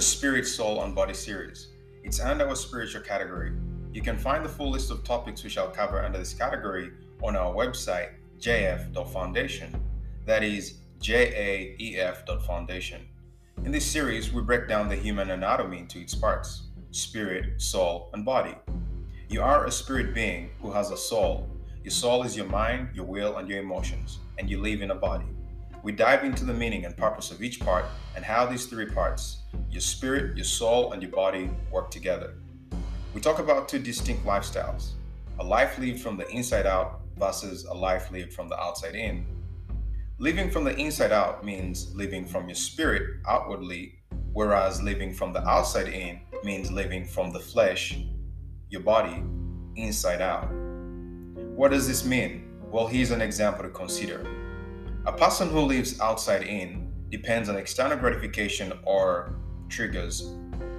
The Spirit, Soul, and Body series. It's under our spiritual category. You can find the full list of topics we shall cover under this category on our website, jf.foundation. That is jaef.foundation. In this series, we break down the human anatomy into its parts spirit, soul, and body. You are a spirit being who has a soul. Your soul is your mind, your will, and your emotions, and you live in a body. We dive into the meaning and purpose of each part and how these three parts, your spirit, your soul, and your body, work together. We talk about two distinct lifestyles a life lived from the inside out versus a life lived from the outside in. Living from the inside out means living from your spirit outwardly, whereas living from the outside in means living from the flesh, your body, inside out. What does this mean? Well, here's an example to consider. A person who lives outside in depends on external gratification or triggers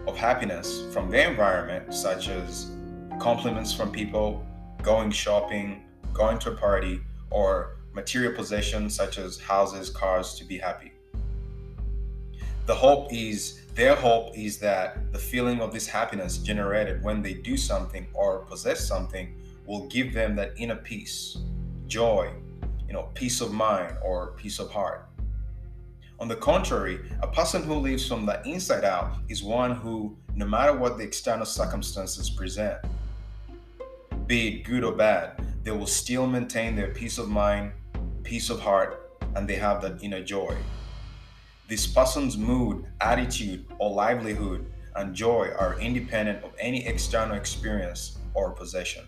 of happiness from their environment, such as compliments from people, going shopping, going to a party, or material possessions such as houses, cars to be happy. The hope is, their hope is that the feeling of this happiness generated when they do something or possess something will give them that inner peace, joy, you know, peace of mind or peace of heart. On the contrary, a person who lives from the inside out is one who, no matter what the external circumstances present, be it good or bad, they will still maintain their peace of mind, peace of heart, and they have that inner joy. This person's mood, attitude, or livelihood and joy are independent of any external experience or possession.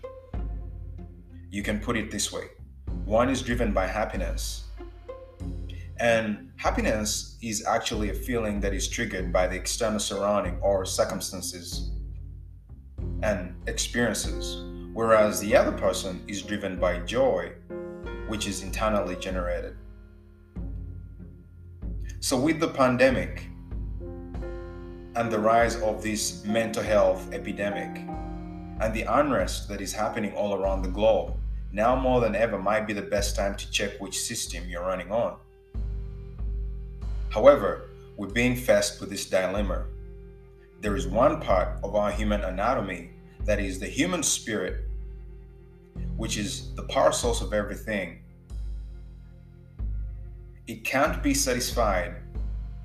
You can put it this way one is driven by happiness. And happiness is actually a feeling that is triggered by the external surrounding or circumstances and experiences, whereas the other person is driven by joy, which is internally generated. So, with the pandemic and the rise of this mental health epidemic and the unrest that is happening all around the globe, now more than ever might be the best time to check which system you're running on. However, we're being faced with this dilemma. There is one part of our human anatomy that is the human spirit, which is the power source of everything it can't be satisfied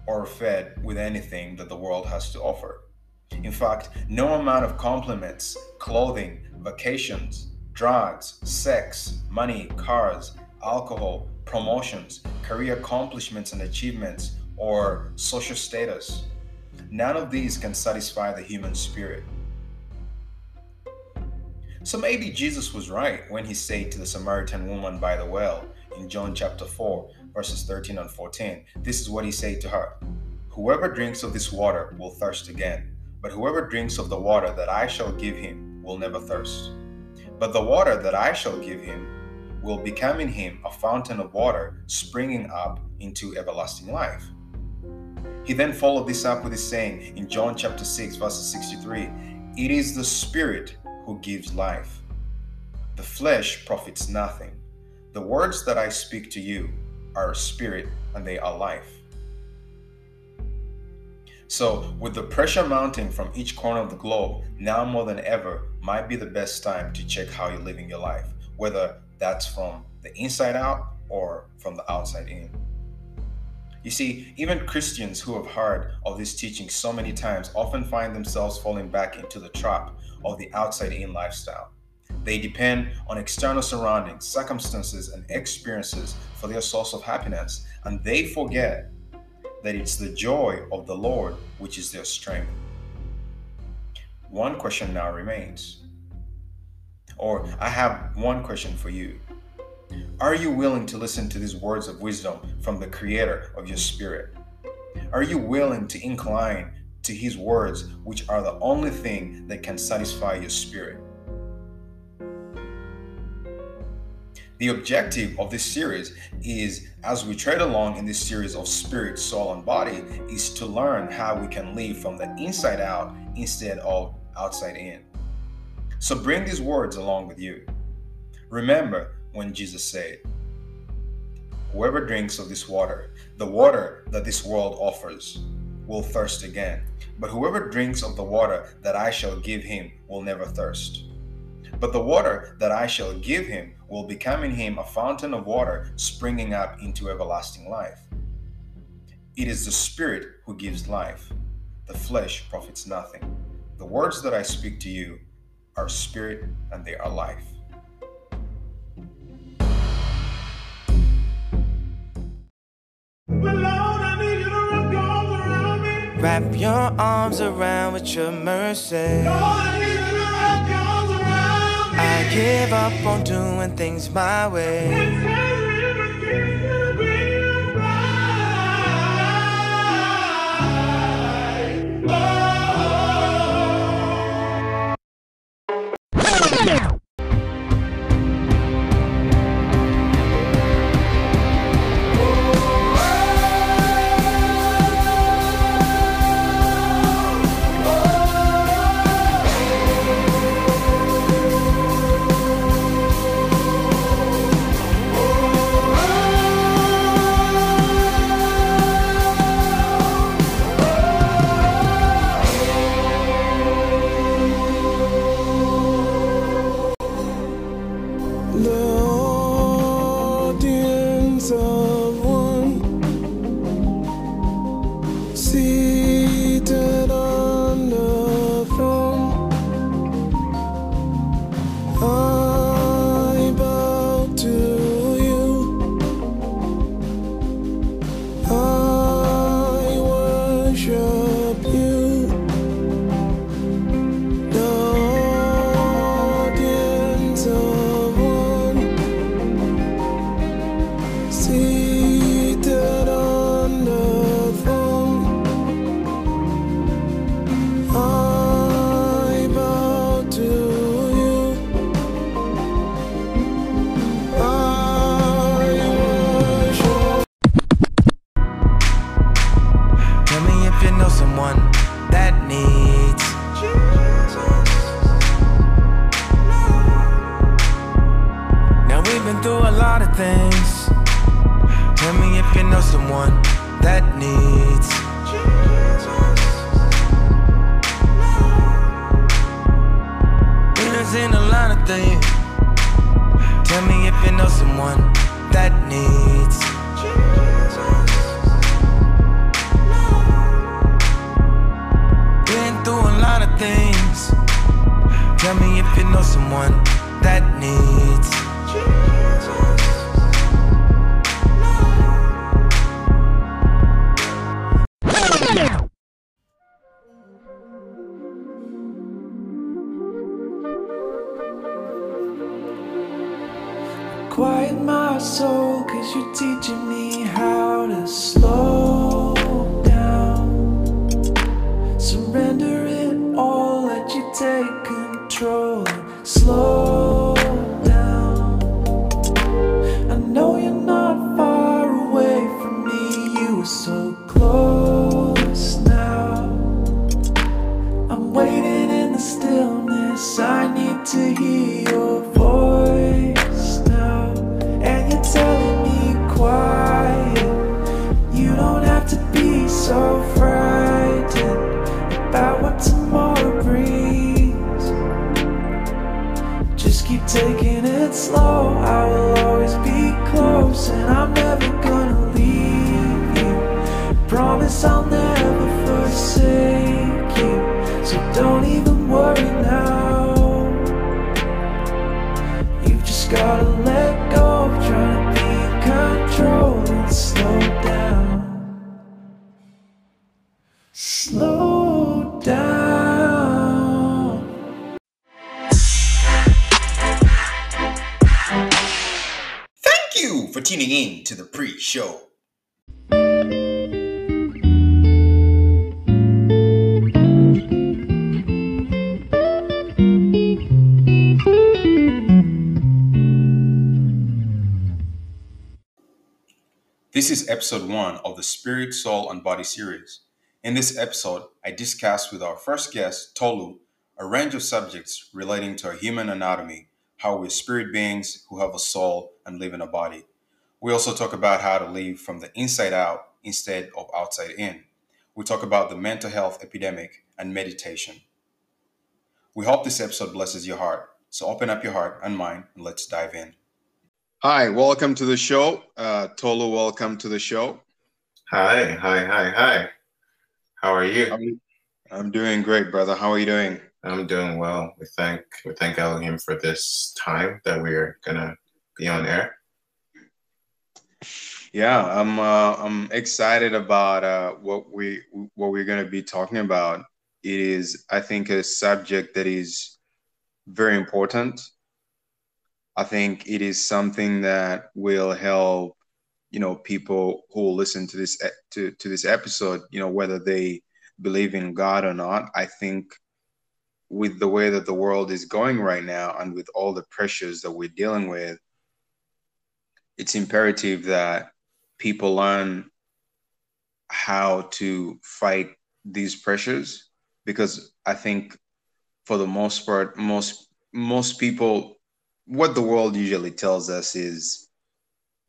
or fed with anything that the world has to offer. In fact, no amount of compliments, clothing, vacations, drugs, sex, money, cars, alcohol, promotions, career accomplishments and achievements, or social status, none of these can satisfy the human spirit. So maybe Jesus was right when he said to the Samaritan woman by the well in John chapter 4, verses 13 and 14. This is what he said to her Whoever drinks of this water will thirst again, but whoever drinks of the water that I shall give him will never thirst. But the water that I shall give him will become in him a fountain of water springing up into everlasting life. He then followed this up with his saying in John chapter 6, verses 63 It is the Spirit who gives life. The flesh profits nothing. The words that I speak to you are spirit and they are life. So, with the pressure mounting from each corner of the globe, now more than ever might be the best time to check how you're living your life, whether that's from the inside out or from the outside in. You see, even Christians who have heard of this teaching so many times often find themselves falling back into the trap of the outside in lifestyle. They depend on external surroundings, circumstances, and experiences for their source of happiness, and they forget that it's the joy of the Lord which is their strength. One question now remains. Or I have one question for you. Are you willing to listen to these words of wisdom from the Creator of your spirit? Are you willing to incline to His words, which are the only thing that can satisfy your spirit? The objective of this series is, as we tread along in this series of spirit, soul, and body, is to learn how we can live from the inside out instead of outside in. So bring these words along with you. Remember when Jesus said, Whoever drinks of this water, the water that this world offers, will thirst again. But whoever drinks of the water that I shall give him will never thirst. But the water that I shall give him will become in him a fountain of water springing up into everlasting life. It is the Spirit who gives life, the flesh profits nothing. The words that I speak to you are spirit and they are life. Wrap your arms around with your mercy. I give up on doing things my way. So This is episode one of the Spirit, Soul, and Body series. In this episode, I discuss with our first guest, Tolu, a range of subjects relating to our human anatomy, how we're spirit beings who have a soul and live in a body. We also talk about how to live from the inside out instead of outside in. We talk about the mental health epidemic and meditation. We hope this episode blesses your heart. So open up your heart and mind and let's dive in. Hi, welcome to the show. Uh, Tolu, welcome to the show. Hi, hi, hi, hi. How are you? I'm, I'm doing great, brother. How are you doing? I'm doing well. We thank we thank Elohim for this time that we're gonna be on air. Yeah, I'm uh, I'm excited about uh, what we what we're going to be talking about. It is, I think, a subject that is very important. I think it is something that will help, you know, people who listen to this to to this episode. You know, whether they believe in God or not. I think with the way that the world is going right now, and with all the pressures that we're dealing with, it's imperative that people learn how to fight these pressures because I think for the most part, most most people, what the world usually tells us is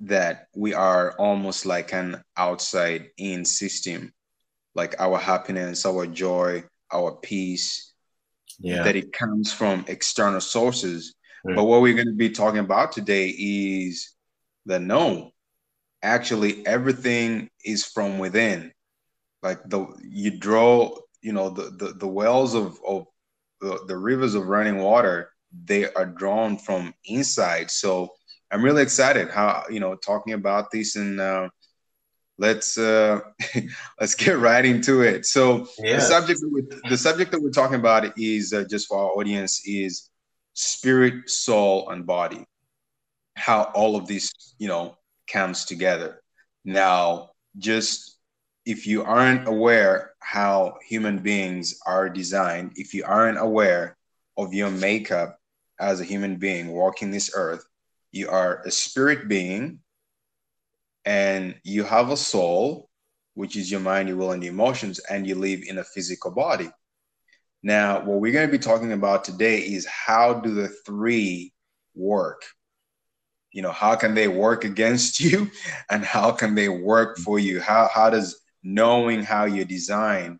that we are almost like an outside in system, like our happiness, our joy, our peace, Yeah. that it comes from external sources. Mm. But what we're going to be talking about today is that no, actually everything is from within. Like the you draw, you know, the the, the wells of of the, the rivers of running water, they are drawn from inside. So I'm really excited how you know talking about this and uh, let's uh, let's get right into it. So the Yeah. subject that we, the subject that we're talking about is uh, just for our audience is spirit, soul, and body. How all of this, you know, comes together. Now, just if you aren't aware how human beings are designed, if you aren't aware of your makeup as a human being walking this earth, you are a spirit being and you have a soul, which is your mind, your will, and your emotions, and you live in a physical body. Now, what we're going to be talking about today is how do the three work? you know how can they work against you and how can they work for you how how does knowing how you design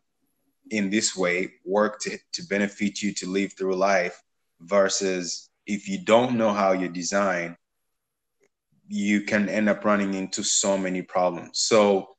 in this way work to, to benefit you to live through life versus if you don't know how you design you can end up running into so many problems so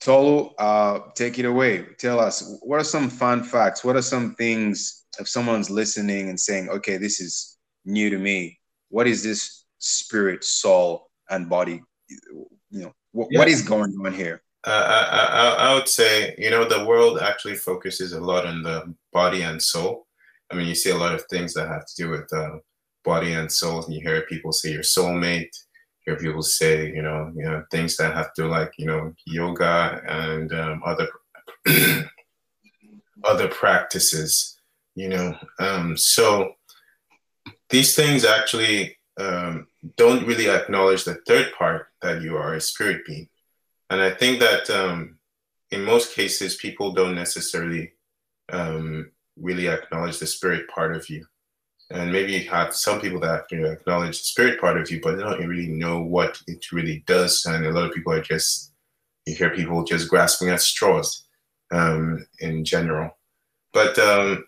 tolu uh, take it away tell us what are some fun facts what are some things if someone's listening and saying okay this is new to me what is this spirit soul and body you know what, yeah. what is going on here uh, I, I, I would say, you know, the world actually focuses a lot on the body and soul. I mean, you see a lot of things that have to do with uh, body and soul. You hear people say your soulmate. You hear people say, you know, you know, things that have to like, you know, yoga and um, other other practices. You know, um, so these things actually um, don't really acknowledge the third part that you are a spirit being and I think that um, in most cases, people don't necessarily um, really acknowledge the spirit part of you. And maybe you have some people that you know, acknowledge the spirit part of you, but they don't really know what it really does. And a lot of people are just, you hear people just grasping at straws um, in general. But um,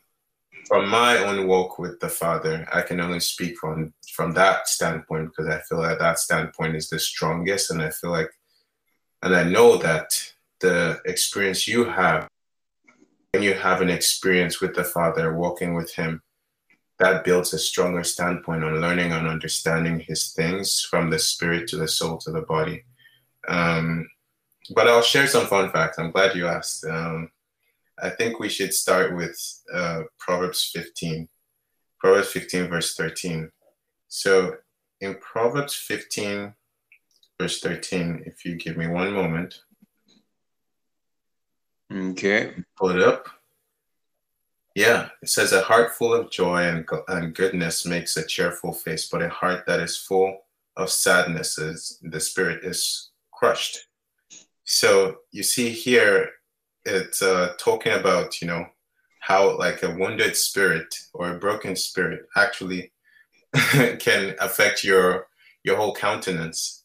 from my own walk with the Father, I can only speak from from that standpoint because I feel that that standpoint is the strongest, and I feel like and I know that the experience you have when you have an experience with the Father, walking with Him, that builds a stronger standpoint on learning and understanding His things from the spirit to the soul to the body. Um, but I'll share some fun facts. I'm glad you asked. Um, I think we should start with uh, Proverbs 15. Proverbs 15, verse 13. So in Proverbs 15, verse 13. If you give me one moment. Okay. Pull it up. Yeah, it says a heart full of joy and, and goodness makes a cheerful face, but a heart that is full of sadness is the spirit is crushed. So you see here, it's uh, talking about, you know, how like a wounded spirit or a broken spirit actually can affect your your whole countenance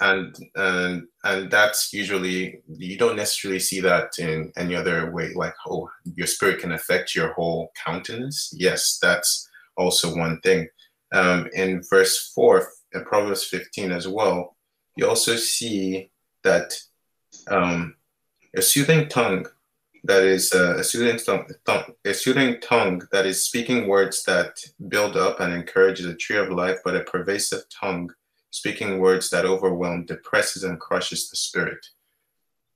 and and and that's usually you don't necessarily see that in any other way like oh your spirit can affect your whole countenance. Yes that's also one thing. Um, in verse 4 in proverbs 15 as well you also see that um, a soothing tongue that is uh, a soothing tongue, a soothing tongue that is speaking words that build up and encourage the tree of life but a pervasive tongue speaking words that overwhelm, depresses, and crushes the spirit.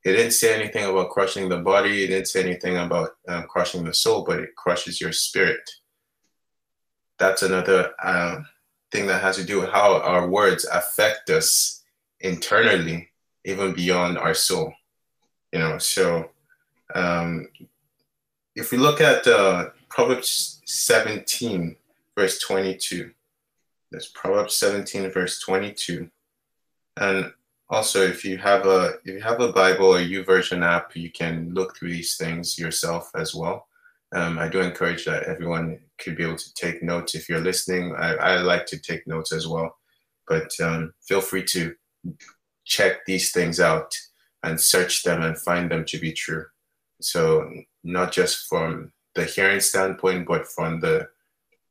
It didn't say anything about crushing the body. It didn't say anything about um, crushing the soul, but it crushes your spirit. That's another um, thing that has to do with how our words affect us internally, even beyond our soul. You know, so um, if we look at uh, Proverbs 17, verse 22, there's Proverbs 17, verse 22. And also, if you have a if you have a Bible or YouVersion app, you can look through these things yourself as well. Um, I do encourage that everyone could be able to take notes. If you're listening, I, I like to take notes as well. But um, feel free to check these things out and search them and find them to be true. So not just from the hearing standpoint, but from the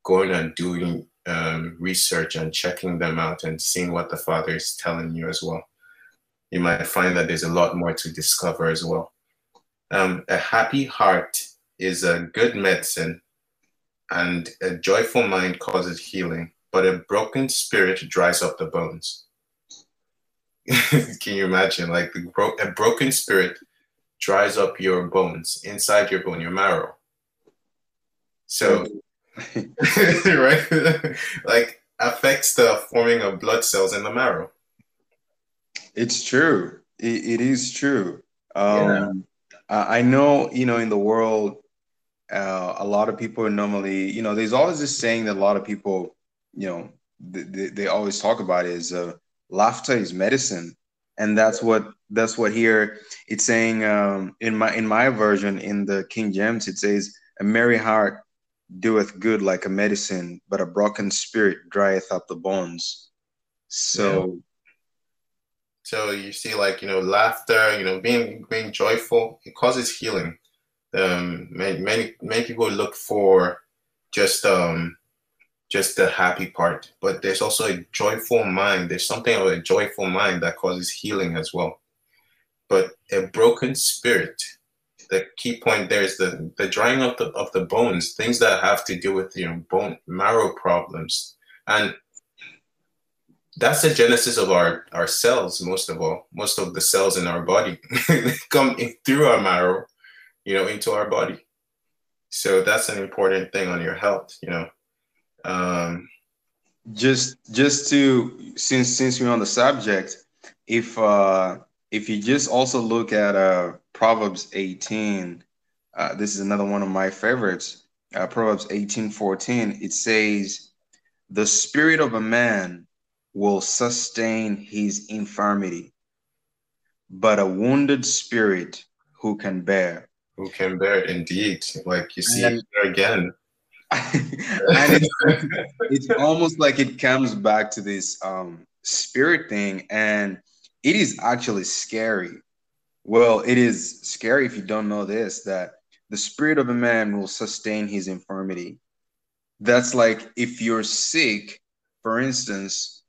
going and doing um, research and checking them out and seeing what the Father is telling you as well. You might find that there's a lot more to discover as well. Um, a happy heart is a good medicine, and a joyful mind causes healing, but a broken spirit dries up the bones. Can you imagine? Like bro- a broken spirit dries up your bones inside your bone, your marrow. So right? like affects the forming of blood cells in the marrow. It's true. it, it is true. Um, yeah. I know, you know, in the world, uh, a lot of people normally, you know, there's always this saying that a lot of people, you know, they, they always talk about is uh, laughter is medicine, and that's what that's what here it's saying um, in my in my version in the King James it says a merry heart doeth good like a medicine, but a broken spirit drieth up the bones. So so you see, like you know, laughter, you know, being being joyful, it causes healing. Um, many many many people look for just um just the happy part, but there's also a joyful mind. There's something of a joyful mind that causes healing as well. But a broken spirit, the key point there is the the drying of the of the bones, things that have to do with you know bone marrow problems, and that's the genesis of our our cells most of all most of the cells in our body. Come in through our marrow you know into our body. So that's an important thing on your health you know. Um just just to since since we're on the subject if uh if you just also look at uh proverbs 18 uh, this is another one of my favorites uh, proverbs 18 14 it says the spirit of a man will sustain his infirmity, but a wounded spirit who can bear. Who can bear indeed. Like you see and, it again. and it's, it's almost like it comes back to this um, spirit thing, and it is actually scary. Well, it is scary if you don't know this that the spirit of a man will sustain his infirmity. That's like if you're sick, for instance,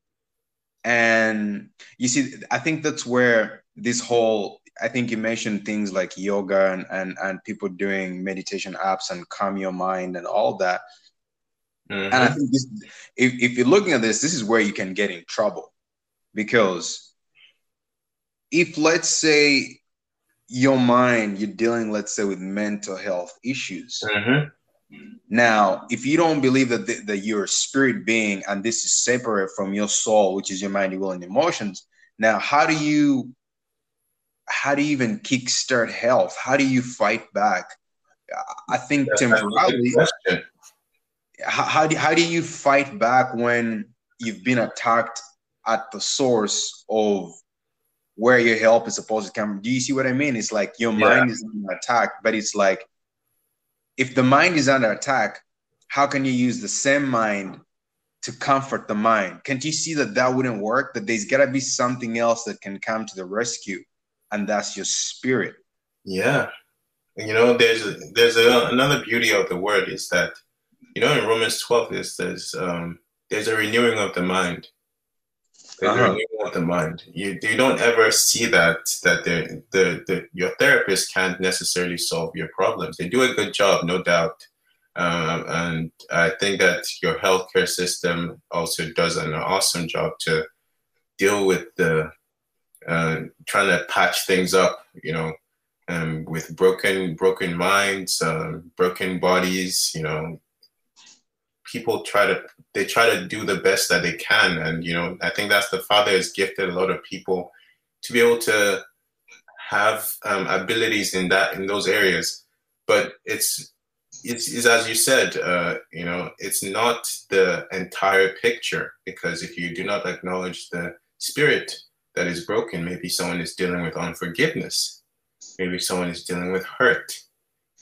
and you see, I think that's where this whole I think you mentioned things like yoga and, and, and people doing meditation apps and calm your mind and all that. Mm-hmm. And I think this, if, if you're looking at this, this is where you can get in trouble because if let's say your mind, you're dealing, let's say, with mental health issues, mm-hmm. Now, if you don't believe that, that you're a spirit being and this is separate from your soul, which is your mind, your will, and emotions, now how do you how do you even kickstart health? How do you fight back? I think That's temporarily. How, how do how do you fight back when you've been attacked at the source of where your help is supposed to come? Do you see what I mean? It's like your yeah. mind is under attack, but it's like if the mind is under attack, how can you use the same mind to comfort the mind? Can't you see that that wouldn't work? That there's got to be something else that can come to the rescue, and that's your spirit. Yeah, you know, there's a, there's a, another beauty of the word is that you know in Romans 12 is there's um, there's a renewing of the mind uh-huh. of the mind. You you don't ever see that that the, the the your therapist can't necessarily solve your problems. They do a good job, no doubt. Um, and I think that your healthcare system also does an awesome job to deal with the uh, trying to patch things up, you know, um, with broken broken minds, um, broken bodies, you know, people try to they try to do the best that they can. And you know i think that's the father has gifted a lot of people to be able to have um, abilities in that in those areas. But it's it's, it's as you said uh, you know it's not the entire picture. Because if you do not acknowledge the spirit that is broken maybe someone is dealing with unforgiveness. Maybe someone is dealing with hurt.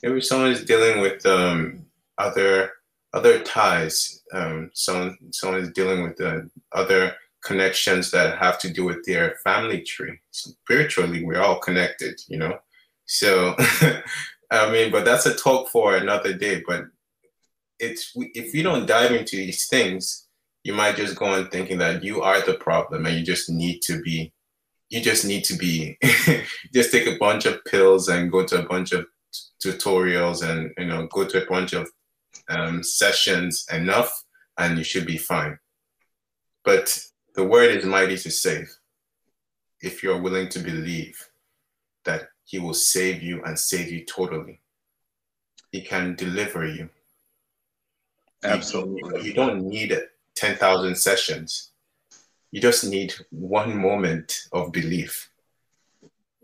Maybe someone is dealing with um, other other ties. Um, someone someone is dealing with uh, other connections that have to do with their family tree. Spiritually, we're all connected, you know. So, I mean, but that's a talk for another day. But it's if you don't dive into these things, you might just go on thinking that you are the problem and you just need to be. You just need to be. just take a bunch of pills and go to a bunch of tutorials and you know go to a bunch of um, sessions enough, and you should be fine. But the word is mighty to save if you're willing to believe that He will save you and save you totally. He can deliver you. Absolutely. You don't need 10,000 sessions. You just need one moment of belief.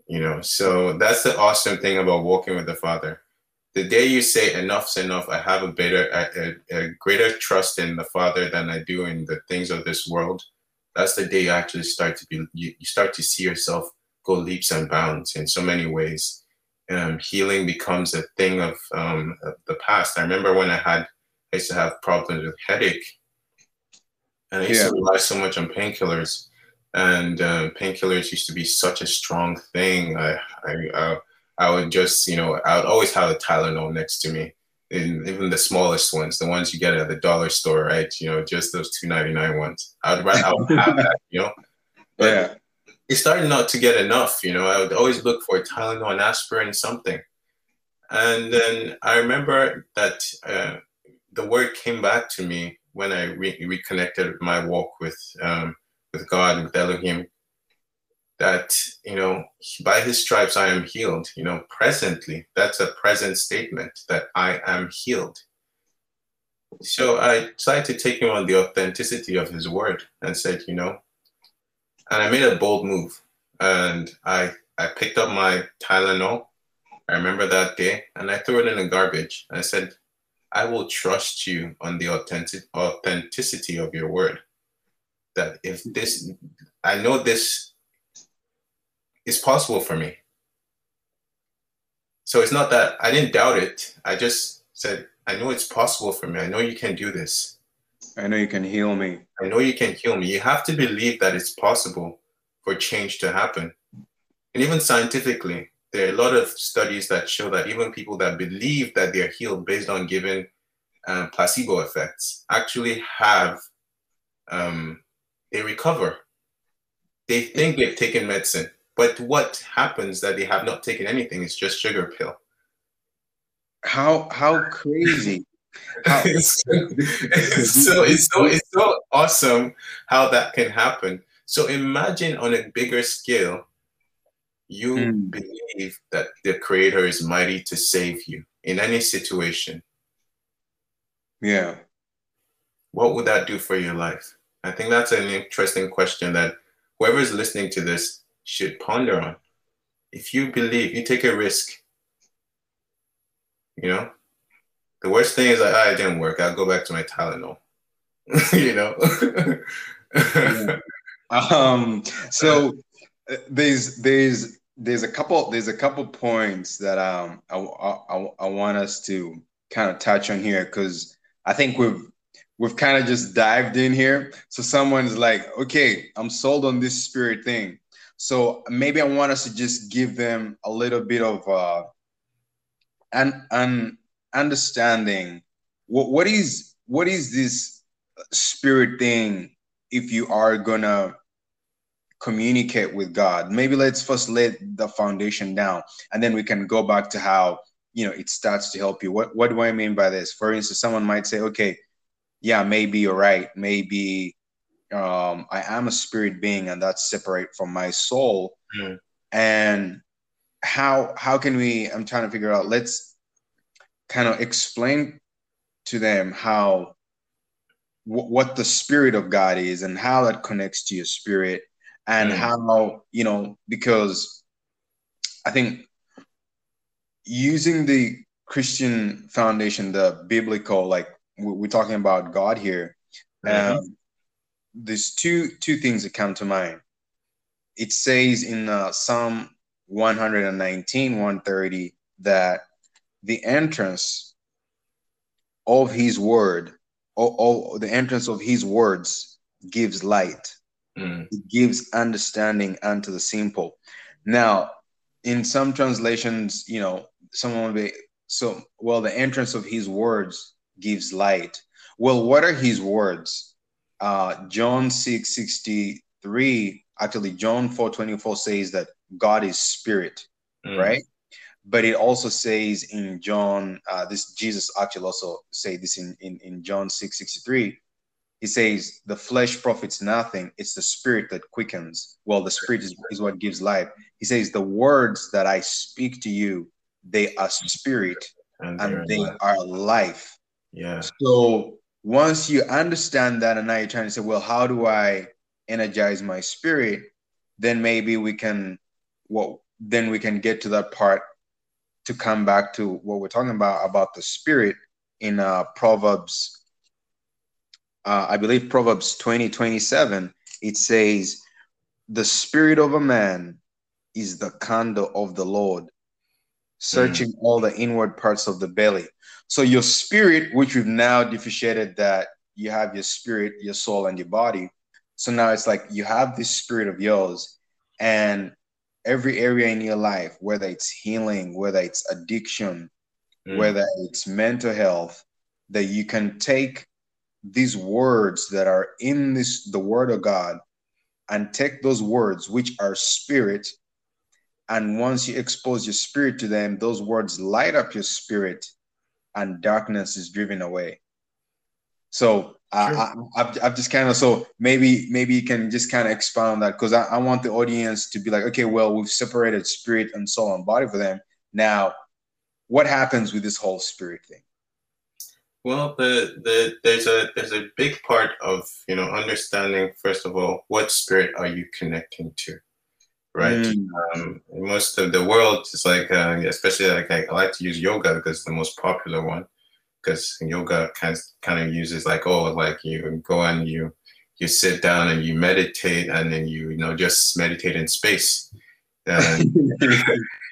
You know, so that's the awesome thing about walking with the Father the day you say enough's enough, I have a better, a, a, greater trust in the Father than I do in the things of this world. That's the day you actually start to be, you, you start to see yourself go leaps and bounds in so many ways. Um, healing becomes a thing of, um, of the past. I remember when I had, I used to have problems with headache. and I used Yeah. to rely so much on painkillers. And uh, painkillers used to be such a strong thing. I, I, I, I would just, you know, I would always have a Tylenol next to me, in, even the smallest ones, the ones you get at the dollar store, right? You know, just those two ninety nine ones. I would, rather- I would have that, you know. But Yeah. it started not to get enough. You know, I would always look for Tylenol and aspirin, something. And then I remember that uh, the word came back to me when I re- reconnected my walk with um, with God, with Elohim. That you know, by His stripes I am healed. You know, presently, that's a present statement that I am healed. So I tried to take him on the authenticity of His word and said, you know, and I made a bold move and I I picked up my Tylenol. I remember that day and I threw it in the garbage. I said, I will trust you on the authentic authenticity of your word. That if this I know this is possible for me. So it's not that I didn't doubt it. I just said, I know it's possible for me. I know you can do this. I know you can heal me. I know you can heal me. You have to believe that it's possible for change to happen. And even scientifically, there are a lot of studies that show that even people that believe that they're healed based on given um, placebo effects actually have, um, they recover. They think they've taken medicine, but what happens that they have not taken anything It's just sugar pill. How how crazy. How, it's, it's so it's so it's so awesome how that can happen. So imagine on a bigger scale, you Mm. believe that the creator is mighty to save you in any situation. yeah. What would that do for your life? I think that's an interesting question that whoever is listening to this should ponder on. If you believe, you take a risk. You know, the worst thing is like, ah, it didn't work. I'll go back to my Tylenol. you know. Um so uh, there's there's there's a couple there's a couple points that um I, I, I want us to kind of touch on here because I think we've we've kind of just dived in here. So someone's like, okay, I'm sold on this spirit thing. So maybe I want us to just give them a little bit of uh an an understanding. What what is what is this spirit thing if you are gonna communicate with God. Maybe let's first lay the foundation down and then we can go back to how you know it starts to help you. What what do I mean by this? For instance, someone might say, okay, yeah, maybe you're right. Maybe um, I am a spirit being and that's separate from my soul. Mm. And how how can we I'm trying to figure out, let's kind of explain to them how wh- what the spirit of God is and how that connects to your spirit and Mm. how you know because I think using the Christian foundation, the biblical, like we- we're talking about God here. Mhm. Um, there's two two things that come to mind. It says in uh, Psalm 119, 130 that the entrance of His word, or, or the entrance of His words, gives light Mm. it gives understanding unto the simple. Now, in some translations, you know, someone will be so well, the entrance of his words gives light. Well, what are his words? Uh, John 6 63, actually, John 4 24 says that God is spirit, Mm. right? But it also says in John, uh, this Jesus actually also say this in, in, in John 6 63 he says the flesh profits nothing it's the spirit that quickens well the spirit is, is what gives life he says the words that i speak to you they are spirit And and they're are life yeah. so once you understand that and now you're trying to say well how do i energize my spirit? Then maybe we can well then we can get to that part to come back to what we're talking about about the spirit in uh proverbs uh, I believe Proverbs 20, 27, it says, The spirit of a man is the candle of the Lord, searching all the inward parts of the belly. So your spirit, which we've now differentiated that you have your spirit, your soul, and your body. So now it's like you have this spirit of yours, and every area in your life, whether it's healing, whether it's addiction, mm. whether it's mental health, that you can take these words that are in this the word of God and take those words which are spirit and once you expose your spirit to them those words light up your spirit and darkness is driven away. So sure. I, I, I've just kind of so maybe maybe you can just kind of expound on that because I, I want the audience to be like okay well we've separated spirit and soul and body for them. Now what happens with this whole spirit thing? Well, the, the there's a there's a big part of you know understanding first of all what spirit are you connecting to, right? Mm. Um, most of the world is like, uh, especially like I, I, like to use yoga because it's the most popular one, because yoga kind of, kind of uses like oh like you go and you you sit down and you meditate and then you you know just meditate in space. And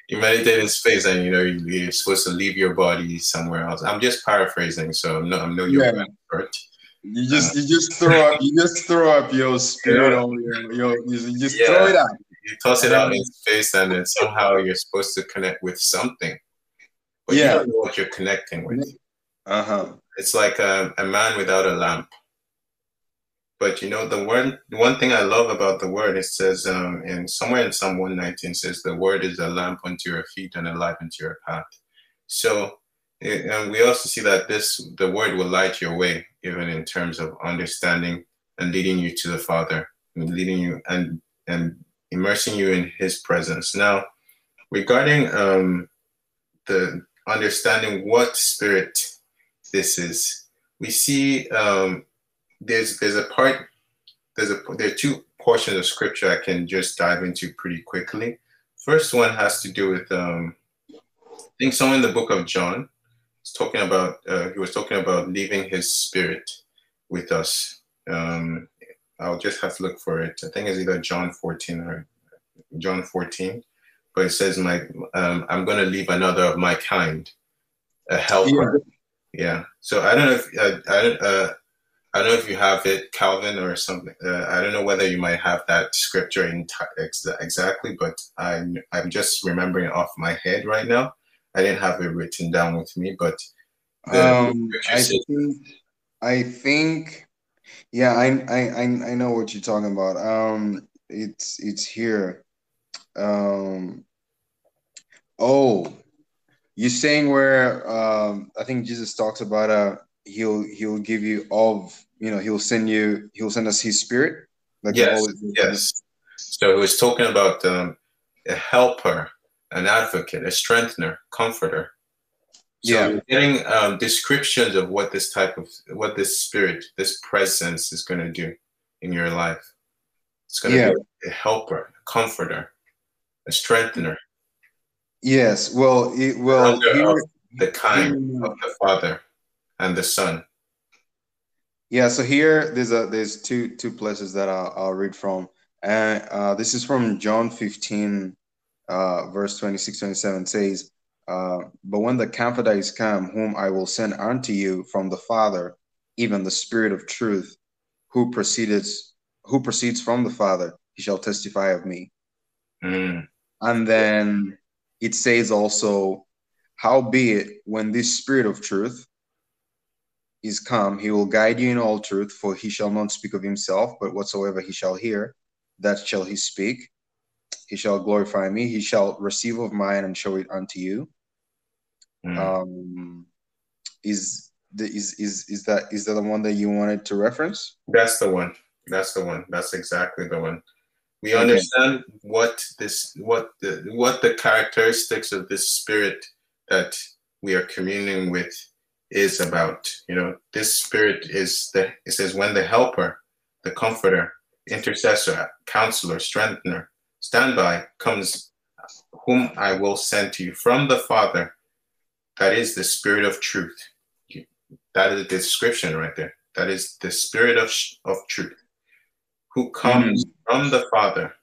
you meditate in space and you know you're supposed to leave your body somewhere else. I'm just paraphrasing, so I'm no I'm no yoga yeah. expert. You just uh, you just throw up you just throw up your spirit on your, your you just yeah. throw it out. You toss it out in space and then somehow you're supposed to connect with something. But yeah. you don't know what you're connecting with. Uh-huh. It's like a, a man without a lamp. But you know, the word, one thing I love about the word, it says um, in somewhere in Psalm 119 says, the word is a lamp unto your feet and a light unto your path. So, and we also see that this, the word will light your way, even in terms of understanding and leading you to the Father, and leading you and, and immersing you in his presence. Now, regarding um, the understanding what spirit this is, we see um, there's there's a part there's a there are two portions of scripture I can just dive into pretty quickly. First one has to do with um, I think someone in the book of John is talking about uh, he was talking about leaving his spirit with us. Um, I'll just have to look for it. I think it's either John 14 or John 14, but it says my um, I'm going to leave another of my kind, a helper. Yeah. yeah. So I don't know if uh, I, I uh, I don't know if you have it, Calvin, or something. Uh, I don't know whether you might have that scripture in t- ex- exactly, but I'm I'm just remembering it off my head right now. I didn't have it written down with me, but um, I think I think yeah, I, I I know what you're talking about. Um, it's it's here. Um, oh, you're saying where um, I think Jesus talks about uh he'll he'll give you of you know he'll send you he'll send us his spirit like yes yes so he was talking about um, a helper an advocate a strengthener comforter so yeah. getting um, descriptions of what this type of what this spirit this presence is going to do in your life. It's going to yeah. be a helper a comforter a strengthener. Yes. Well it, well the kind of the father and the Son. Yeah, so here there's a there's two two places that I'll, I'll read from, and uh, this is from John 15, uh, verse 26, 27 says, uh, "But when the Comforter is come, whom I will send unto you from the Father, even the Spirit of Truth, who proceeds who proceeds from the Father, he shall testify of me." Mm. And then it says also, "Howbeit, when this Spirit of Truth, is come, he will guide you in all truth, for he shall not speak of himself, but whatsoever he shall hear, that shall he speak. He shall glorify me, he shall receive of mine and show it unto you. Mm. Um, is the is is is that is that the one that you wanted to reference? That's the one. That's the one. That's exactly the one. We okay. understand what this what the what the characteristics of this spirit that we are communing with is about. You know, this spirit is the, it says, when the helper, the comforter, intercessor, counselor, strengthener, standby comes, whom I will send to you from the Father. That is the spirit of truth. That is the description right there. That is the spirit of, of truth who comes mm. from the Father.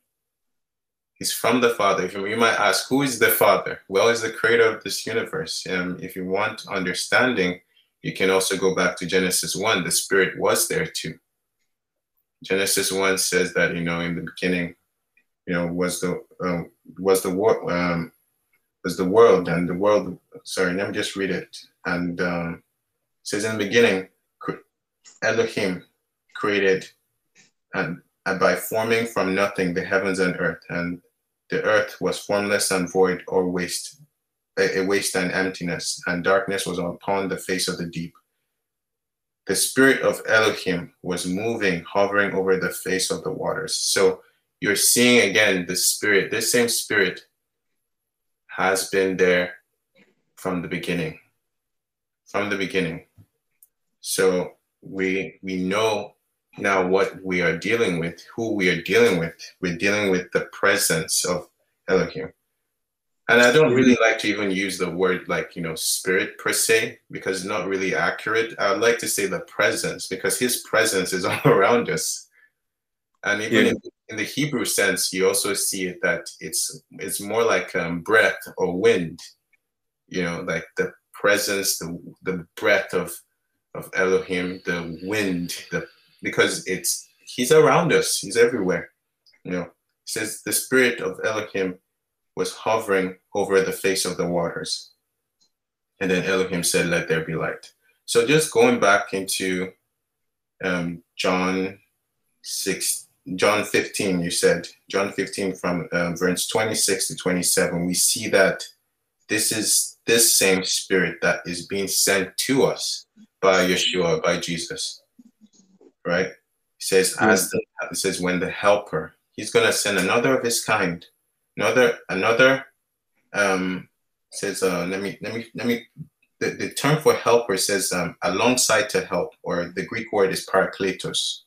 He's from the Father. If you might ask, who is the Father? Well, is the creator of this universe. And if you want understanding, you can also go back to Genesis 1. The Spirit was there too. Genesis 1 says that, you know, in the beginning, you know, was the um, was the um, was the world and the world. Sorry, let me just read it. And um, it says in the beginning, Elohim created and, and by forming from nothing the heavens and earth, and the earth was formless and void or waste, a, a waste and emptiness, and darkness was upon the face of the deep. The spirit of Elohim was moving, hovering over the face of the waters. So you're seeing again the spirit, this same spirit has been there from the beginning. From the beginning. So we we know now what we are dealing with, who we are dealing with. We're dealing with the presence of Elohim. And I don't really like to even use the word like, you know, spirit per se, because it's not really accurate. I would like to say the presence, because his presence is all around us. And even yeah. in, in, the Hebrew sense, you also see it that it's it's more like um, breath or wind, you know, like the presence, the the breath of of Elohim, the wind, the because it's he's around us, he's everywhere. You know, says the spirit of Elohim was hovering over the face of the waters. And then Elohim said, Let there be light. So just going back into um, John 6, John 15, you said, John 15 from um, verse 26 to 27, we see that this is this same spirit that is being sent to us by Yeshua, by Jesus right? He says, yeah. as the, it says, when the helper, he's going to send another of his kind, another, another, um, says, uh, let me, let me, let me, the, the term for helper says um, alongside to help, or the Greek word is parakletos.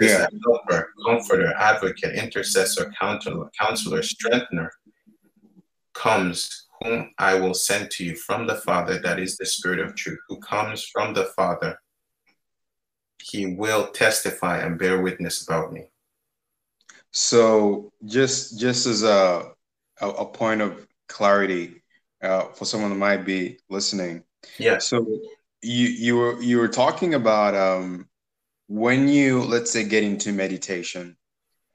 Yeah. helper, comforter, advocate, intercessor, counselor, counselor, strengthener comes whom I will send to you from the Father, that is the Spirit of truth, who comes from the Father he will testify and bear witness about me. So just just as a a, a point of clarity uh, for someone that might be listening. Yeah. So you you were you were talking about um, when you let's say get into meditation,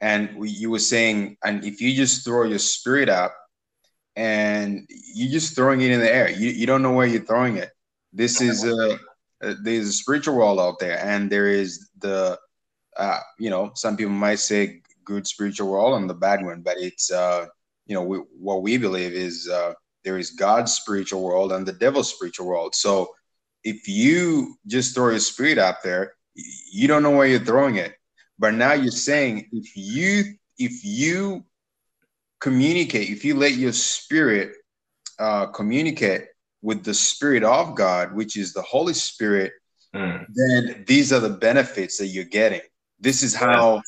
and you were saying, and if you just throw your spirit up, and you're just throwing it in the air, you you don't know where you're throwing it. This is a uh, there's a spiritual world out there, and there is the, uh, you know, some people might say good spiritual world and the bad one, but it's, uh, you know, we, what we believe is uh, there is God's spiritual world and the devil's spiritual world. So if you just throw your spirit out there, you don't know where you're throwing it. But now you're saying if you if you communicate, if you let your spirit uh, communicate with the Spirit of God, which is the Holy Spirit, mm. then these are the benefits that you're getting. This is how,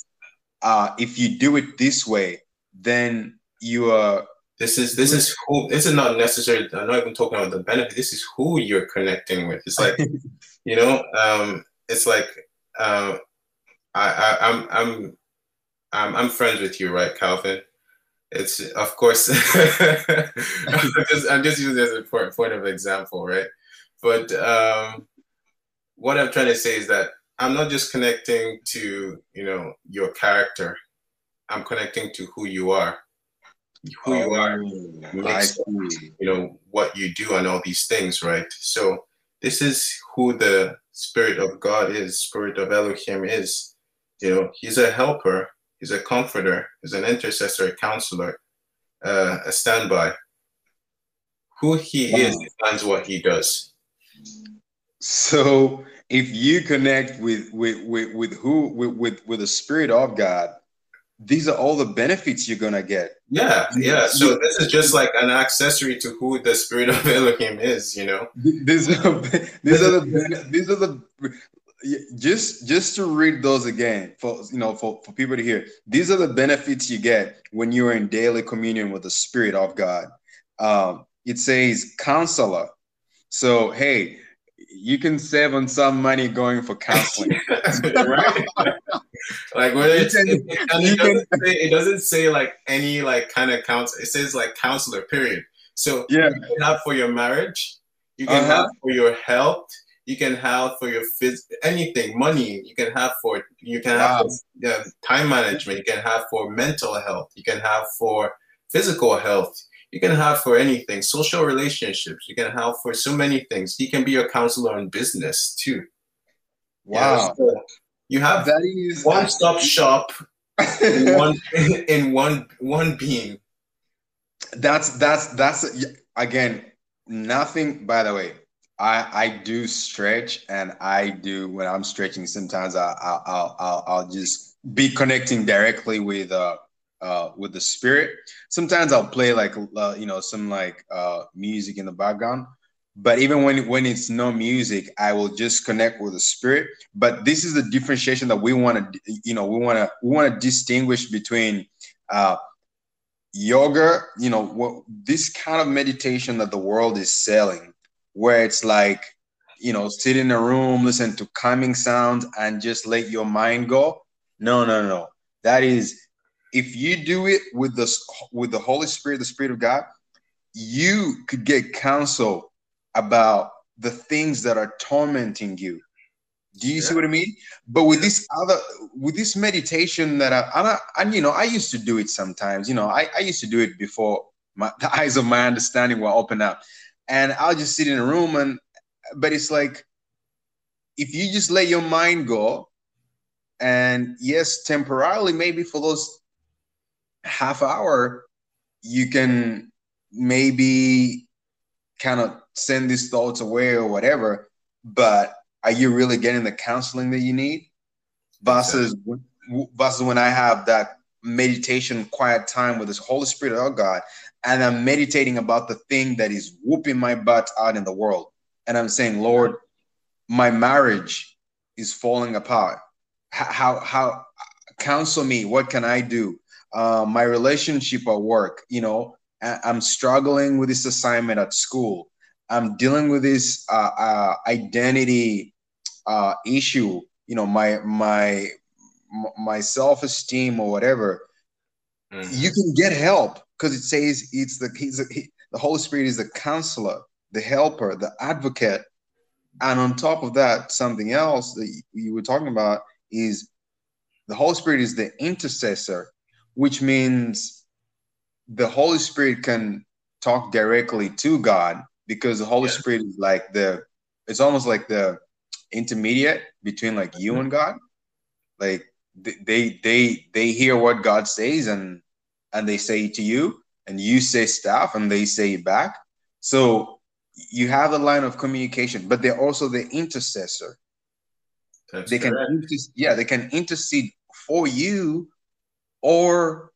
uh, if you do it this way, then you are. This is this is who. This is not necessarily. I'm not even talking about the benefit. This is who you're connecting with. It's like, you know, um, it's like, uh, I, I I'm I'm I'm I'm friends with you, right, Calvin? it's of course I'm, just, I'm just using this as a point, point of example right? But um, what i'm trying to say is that i'm not just connecting to you know your character. I'm connecting to who you are. Who oh, you are makes, you know what you do and all these things right? So this is who the spirit of god is spirit of elohim is you know he's a helper He's a comforter. He's an intercessor, a counselor, uh, a standby. Who he wow. is defines what he does. So if you connect with with with, with who with, with with the spirit of God, these are all the benefits you're gonna get. Yeah, yeah. So this is just like an accessory to who the spirit of Elohim is, you know. These are these are the these are the just just to read those again for you know for, for people to hear these are the benefits you get when you're in daily communion with the spirit of god um, it says counselor so hey you can save on some money going for counseling right like when it's, can, it, it, doesn't say, it doesn't say like any like kind of counsel it says like counselor period so yeah not for your marriage You can Uh-huh. have for your health. You can have for your phys- anything, money. You can have for you can have for yeah, time management. You can have for mental health. You can have for physical health. You can have for anything, social relationships. You can have for so many things. He can be your counselor in business too. Wow. so you have That is one stop shop in one in one one being. that's that's that's again nothing by the way i i do stretch and i do when i'm stretching sometimes i i'll i'll, I'll, I'll just be connecting directly with uh uh with the spirit sometimes i'll play like uh, you know some like uh music in the background but even when when it's no music i will just connect with the spirit but this is the differentiation that we want to you know we want to we want to distinguish between uh yoga, you know, what this kind of meditation that the world is selling, where it's like, you know, sit in a room, listen to calming sounds, and just let your mind go. No, no, no. That is, if you do it with the with the Holy Spirit, the Spirit of God, you could get counsel about the things that are tormenting you. Do you see what I mean? But with this other, with this meditation that I, and, I, and you know, I used to do it sometimes. You know, I, I used to do it before my, the eyes of my understanding were open up, and I'll just sit in a room and, but it's like, if you just let your mind go, and yes, temporarily, maybe for those half hour, you can maybe kind of send these thoughts away or whatever, but are you really getting the counseling that you need? Versus versus when i have that meditation quiet time with this holy spirit of god and i'm meditating about the thing that is whooping my butt out in the world and i'm saying lord my marriage is falling apart. How how counsel me. What can i do uh, my relationship at work you know I- i'm struggling with this assignment at school I'm dealing with this uh, uh, identity uh, issue. You know, my my my self esteem or whatever. Mhm. You can get help because it says it's the he's a, he, the Holy Spirit is the counselor, the helper, the advocate, and on top of that, something else that you were talking about is the Holy Spirit is the intercessor, which means the Holy Spirit can talk directly to God because the Holy Yeah. Spirit is like the it's almost like the intermediate between like you and God. Like they they they hear what God says and and they say it to you and you say stuff and they say it back. So you have a line of communication, but they're also the intercessor. That's They can correct. inter- yeah, they can intercede for you or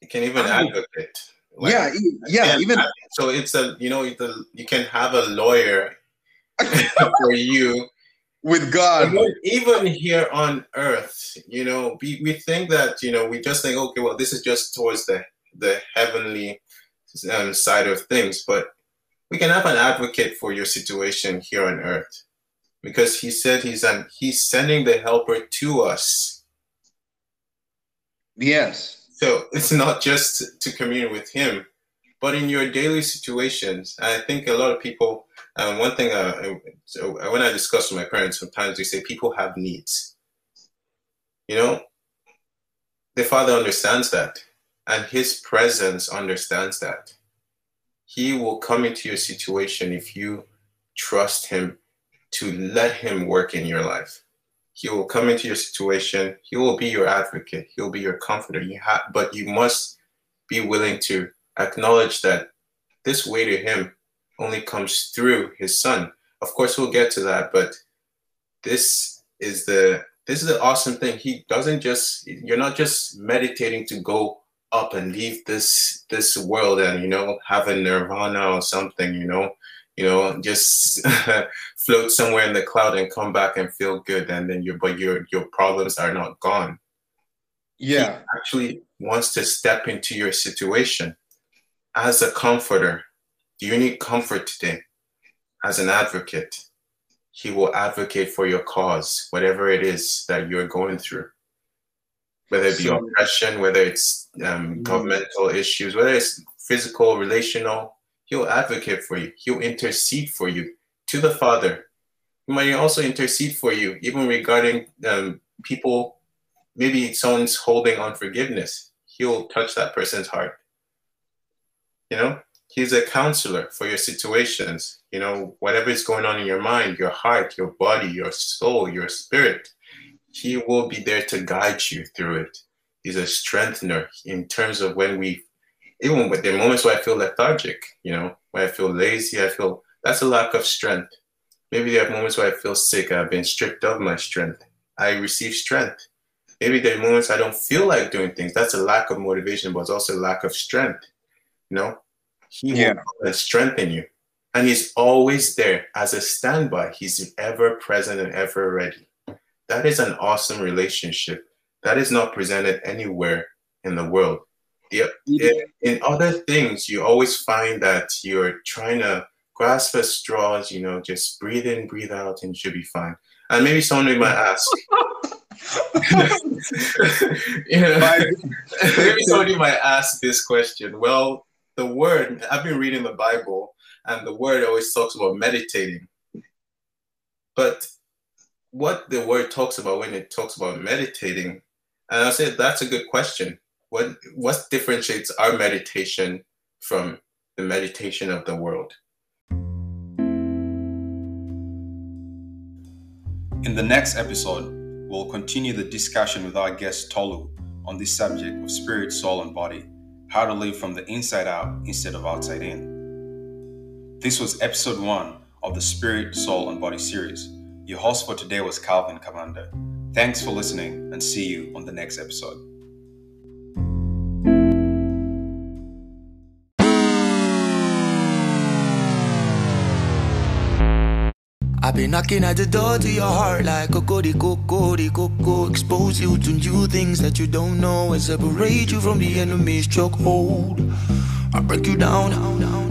You can even I- advocate. Like, yeah, yeah, Yeah, even So it's a you know the, you can have a lawyer for you. With God. even, even here on earth you know we, we think that you know we just think okay well this is just towards the the heavenly um, side of things. But we can have an advocate for your situation here on earth. Because he said he's an, he's sending the helper to us Yes. so it's not just to commune with him but in your daily situations i think a lot of people um, one thing uh, so when i discuss with my parents sometimes they say people have needs. You know? The father understands that and his presence understands that. He will come into your situation if you trust him to let him work in your life he will come into your situation. He will be your advocate. He'll be your comforter. You have but you must be willing to acknowledge that this way to him only comes through his son. Of course we'll get to that but this is the this is the awesome thing. He doesn't just you're not just meditating to go up and leave this this world and you know have a nirvana or something you know you know just float somewhere in the cloud and come back and feel good and then your but your your problems are not gone Yeah. actually wants to step into your situation as a comforter. Do you need comfort today? As an advocate, he will advocate for your cause, whatever it is that you're going through. Whether it be So- oppression, whether it's um, Mhm. governmental issues, whether it's physical, relational, He'll advocate for you. He'll intercede for you to the Father. He might also intercede for you, even regarding um, people. Maybe someone's holding on forgiveness. He'll touch that person's heart. You know, he's a counselor for your situations. You know, whatever is going on in your mind, your heart, your body, your soul, your spirit, he will be there to guide you through it. He's a strengthener in terms of when we, even with the moments where I feel lethargic, you know, where I feel lazy, I feel that's a lack of strength. Maybe there are moments where I feel sick, I've been stripped of my strength. I receive strength. Maybe there are moments I don't feel like doing things. That's a lack of motivation, but it's also a lack of strength. You know, he yeah. will strengthen you. And he's always there as a standby. He's ever present and ever ready. That is an awesome relationship. That is not presented anywhere in the world. The, in, in other things, you always find that you're trying to grasp at straws, you know, just breathe in, breathe out, and you should be fine. And maybe someone might ask, you know, maybe somebody might ask this question. Well, the word, I've been reading the Bible, and the word always talks about meditating. But what the word talks about when it talks about meditating, and I said that's a good question. What what differentiates our meditation from the meditation of the world? In the next episode, we'll continue the discussion with our guest Tolu on this subject of spirit, soul, and body how to live from the inside out instead of outside in. This was episode one of the Spirit, Soul, and Body series. Your host for today was Calvin Commander. Thanks for listening and see you on the next episode. Been knocking at the door to your heart like Cocody, Cocody, Coco. Expose you to new things that you don't know and separate you from the enemy's chokehold. I break you down,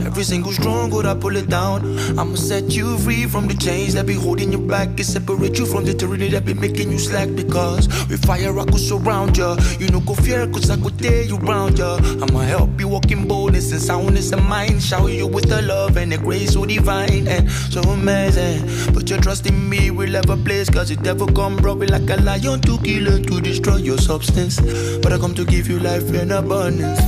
every single stronghold I pull it down. I'ma set you free from the chains that be holding you back and separate you from the tyranny that be making you slack. Because with fire I could surround ya, you know go fear cause I could tear you round ya. I'ma help you walk in boldness and soundness of mind, shower you with the love and the grace so divine and so amazing. Put your trust in me, we'll have a place cause it never come robbing like a lion to kill and to destroy your substance. But I come to give you life in abundance.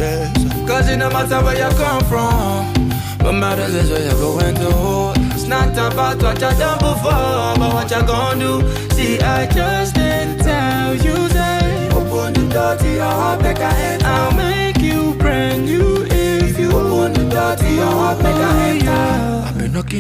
Cause it no matter where you come from. What matters is where you're going to. It's not about what you done before, but what you gonna do. See, I just didn't tell you that. Open the door to your heart, make I enter. I'll make you brand new if you open the door to your heart, make I enter. I've been knocking.